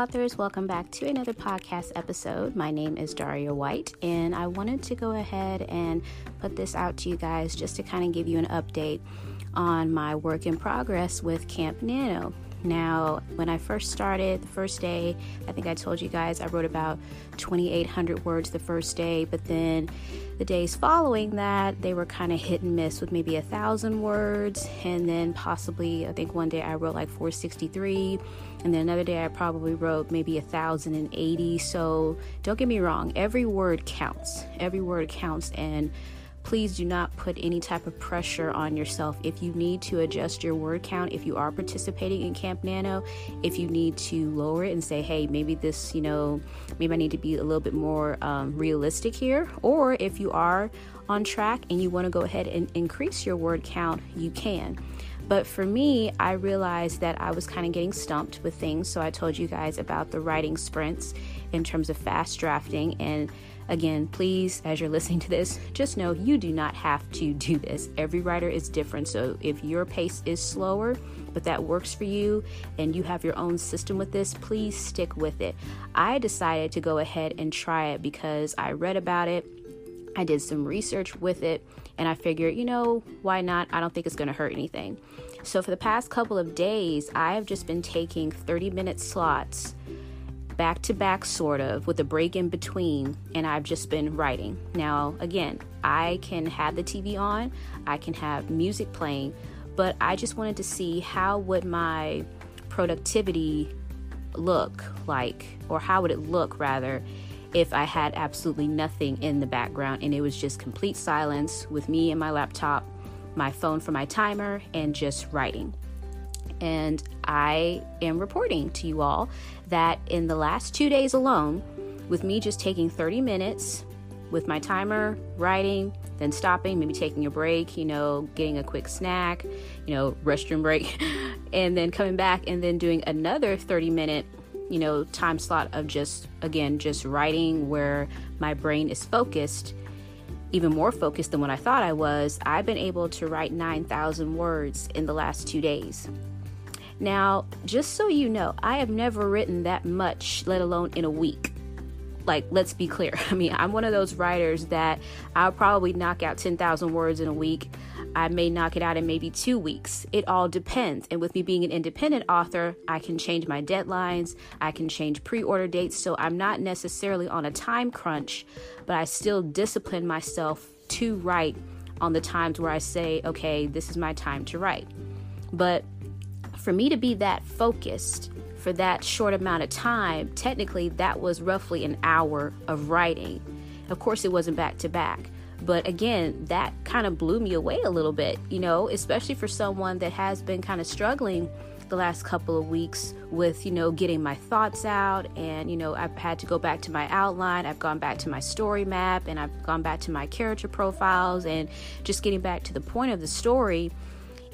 authors. Welcome back to another podcast episode. My name is Daria White, and I wanted to go ahead and put this out to you guys just to kind of give you an update on my work in progress with Camp Nano. Now, when I first started, the first day, I think I told you guys I wrote about 2,800 words the first day, but then the days following that, they were kind of hit and miss with maybe a thousand words, and then possibly, I think one day I wrote like 463, and then another day I probably wrote maybe a thousand and eighty. So don't get me wrong, every word counts. Every word counts, and please do not put any type of pressure on yourself. If you need to adjust your word count, if you are participating in Camp Nano, if you need to lower it and say, hey, maybe this, you know, maybe I need to be a little bit more um, realistic here, or if you are on track and you want to go ahead and increase your word count, you can. But for me, I realized that I was kind of getting stumped with things. So I told you guys about the writing sprints in terms of fast drafting and Again, please, as you're listening to this, just know you do not have to do this. Every writer is different. So if your pace is slower, but that works for you and you have your own system with this, please stick with it. I decided to go ahead and try it because I read about it. I did some research with it and I figured, you know, why not? I don't think it's going to hurt anything. So, for the past couple of days, I have just been taking 30 minute slots back to back, sort of, with a break in between, and I've just been writing. Now, again, I can have the TV on, I can have music playing, but I just wanted to see how would my productivity look like, or how would it look rather, if I had absolutely nothing in the background and it was just complete silence with me and my laptop, my phone for my timer, and just writing. And I am reporting to you all that in the last two days alone, with me just taking 30 minutes with my timer, writing, then stopping, maybe taking a break, you know, getting a quick snack, you know, restroom break, and then coming back and then doing another 30 minute, you know, time slot of just, again, just writing where my brain is focused, even more focused than what I thought I was. I've been able to write 9,000 words in the last two days. Now, just so you know, I have never written that much, let alone in a week. Like, let's be clear. I mean, I'm one of those writers that I'll probably knock out 10,000 words in a week. I may knock it out in maybe two weeks. It all depends. And with me being an independent author, I can change my deadlines, I can change pre order dates. So I'm not necessarily on a time crunch, but I still discipline myself to write on the times where I say, okay, this is my time to write. But for me to be that focused for that short amount of time, technically that was roughly an hour of writing. Of course, it wasn't back to back. But again, that kind of blew me away a little bit, you know, especially for someone that has been kind of struggling the last couple of weeks with, you know, getting my thoughts out. And, you know, I've had to go back to my outline, I've gone back to my story map, and I've gone back to my character profiles and just getting back to the point of the story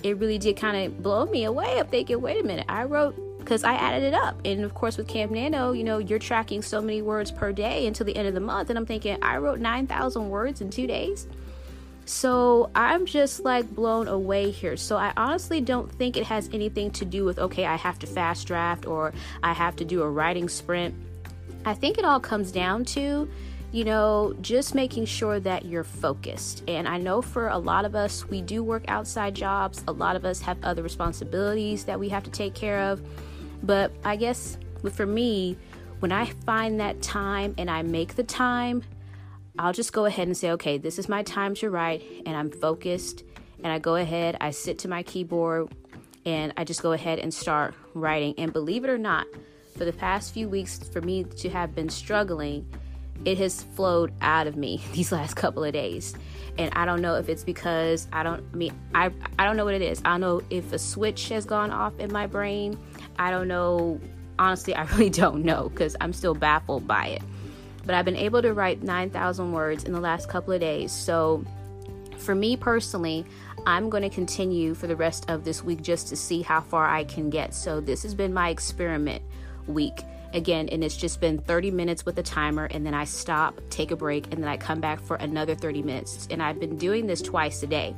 it really did kind of blow me away. I'm thinking, wait a minute, I wrote because I added it up. And of course, with Camp Nano, you know, you're tracking so many words per day until the end of the month. And I'm thinking, I wrote 9,000 words in two days. So I'm just like blown away here. So I honestly don't think it has anything to do with, okay, I have to fast draft or I have to do a writing sprint. I think it all comes down to you know, just making sure that you're focused. And I know for a lot of us, we do work outside jobs, a lot of us have other responsibilities that we have to take care of. But I guess for me, when I find that time and I make the time, I'll just go ahead and say, okay, this is my time to write, and I'm focused. And I go ahead, I sit to my keyboard, and I just go ahead and start writing. And believe it or not, for the past few weeks, for me to have been struggling, it has flowed out of me these last couple of days. And i don't know if it's because i don't I mean i i don't know what it is. I don't know if a switch has gone off in my brain. I don't know. Honestly i really don't know because i'm still baffled by it. But i've been able to write 9000 words in the last couple of days. So for me personally i'm going to continue for the rest of this week just to see how far i can get. So this has been my experiment week again, and it's just been 30 minutes with a timer, and then I stop, take a break, and then I come back for another 30 minutes. And I've been doing this twice a day.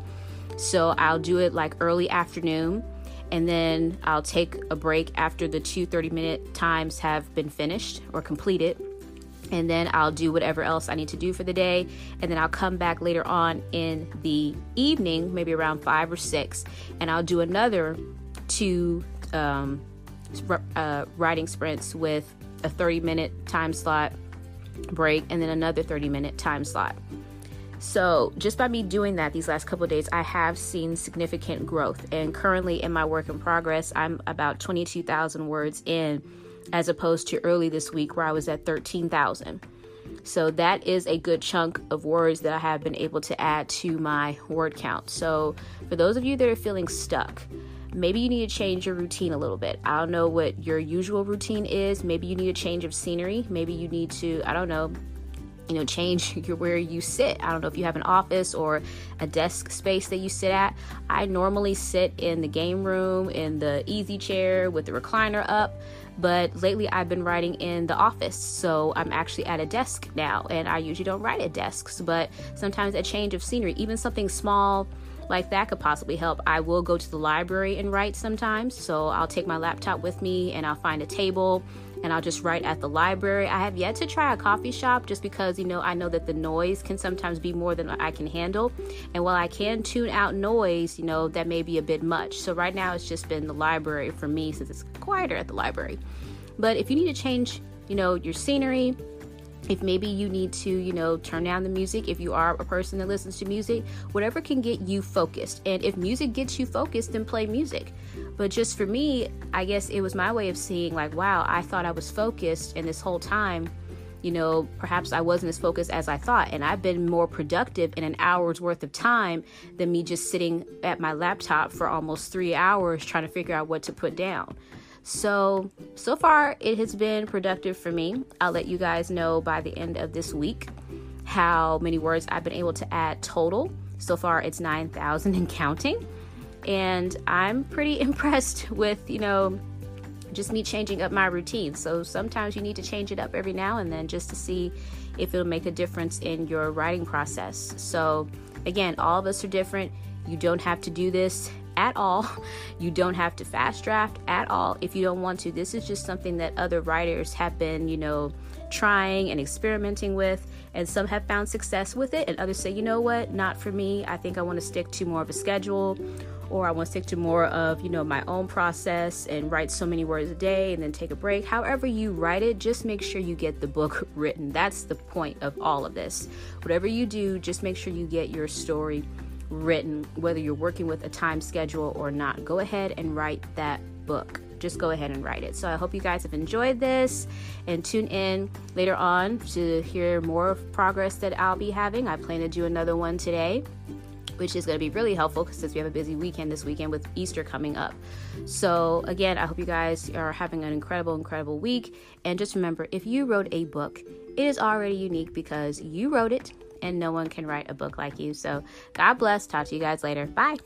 So I'll do it like early afternoon, and then I'll take a break after the two 30 minute times have been finished or completed. And then I'll do whatever else I need to do for the day. And then I'll come back later on in the evening, maybe around five or six, and I'll do another two um, uh, writing sprints with a 30 minute time slot break and then another 30 minute time slot. So, just by me doing that these last couple days, I have seen significant growth. And currently, in my work in progress, I'm about 22,000 words in, as opposed to early this week where I was at 13,000. So, that is a good chunk of words that I have been able to add to my word count. So, for those of you that are feeling stuck, maybe you need to change your routine a little bit. I don't know what your usual routine is. Maybe you need a change of scenery. Maybe you need to, I don't know, you know change your where you sit i don't know if you have an office or a desk space that you sit at i normally sit in the game room in the easy chair with the recliner up but lately i've been writing in the office so i'm actually at a desk now and i usually don't write at desks but sometimes a change of scenery even something small like that could possibly help. I will go to the library and write sometimes. So I'll take my laptop with me and I'll find a table and I'll just write at the library. I have yet to try a coffee shop just because, you know, I know that the noise can sometimes be more than I can handle. And while I can tune out noise, you know, that may be a bit much. So right now it's just been the library for me since it's quieter at the library. But if you need to change, you know, your scenery, if maybe you need to, you know, turn down the music, if you are a person that listens to music, whatever can get you focused. And if music gets you focused, then play music. But just for me, I guess it was my way of seeing, like, wow, I thought I was focused, and this whole time, you know, perhaps I wasn't as focused as I thought. And I've been more productive in an hour's worth of time than me just sitting at my laptop for almost three hours trying to figure out what to put down. So, so far it has been productive for me. I'll let you guys know by the end of this week how many words I've been able to add total. So far it's 9,000 and counting. And I'm pretty impressed with, you know, just me changing up my routine. So sometimes you need to change it up every now and then just to see if it'll make a difference in your writing process. So, again, all of us are different. You don't have to do this at all. You don't have to fast draft at all if you don't want to. This is just something that other writers have been, you know, trying and experimenting with. And some have found success with it, and others say, you know what, not for me. I think I want to stick to more of a schedule or I want to stick to more of, you know, my own process and write so many words a day and then take a break. However, you write it, just make sure you get the book written. That's the point of all of this. Whatever you do, just make sure you get your story written, whether you're working with a time schedule or not. Go ahead and write that book. Just go ahead and write it. So I hope you guys have enjoyed this and tune in later on to hear more progress that I'll be having. I plan to do another one today which is going to be really helpful because since we have a busy weekend this weekend with Easter coming up. So, again, I hope you guys are having an incredible, incredible week. And just remember if you wrote a book, it is already unique because you wrote it and no one can write a book like you. So, God bless. Talk to you guys later. Bye.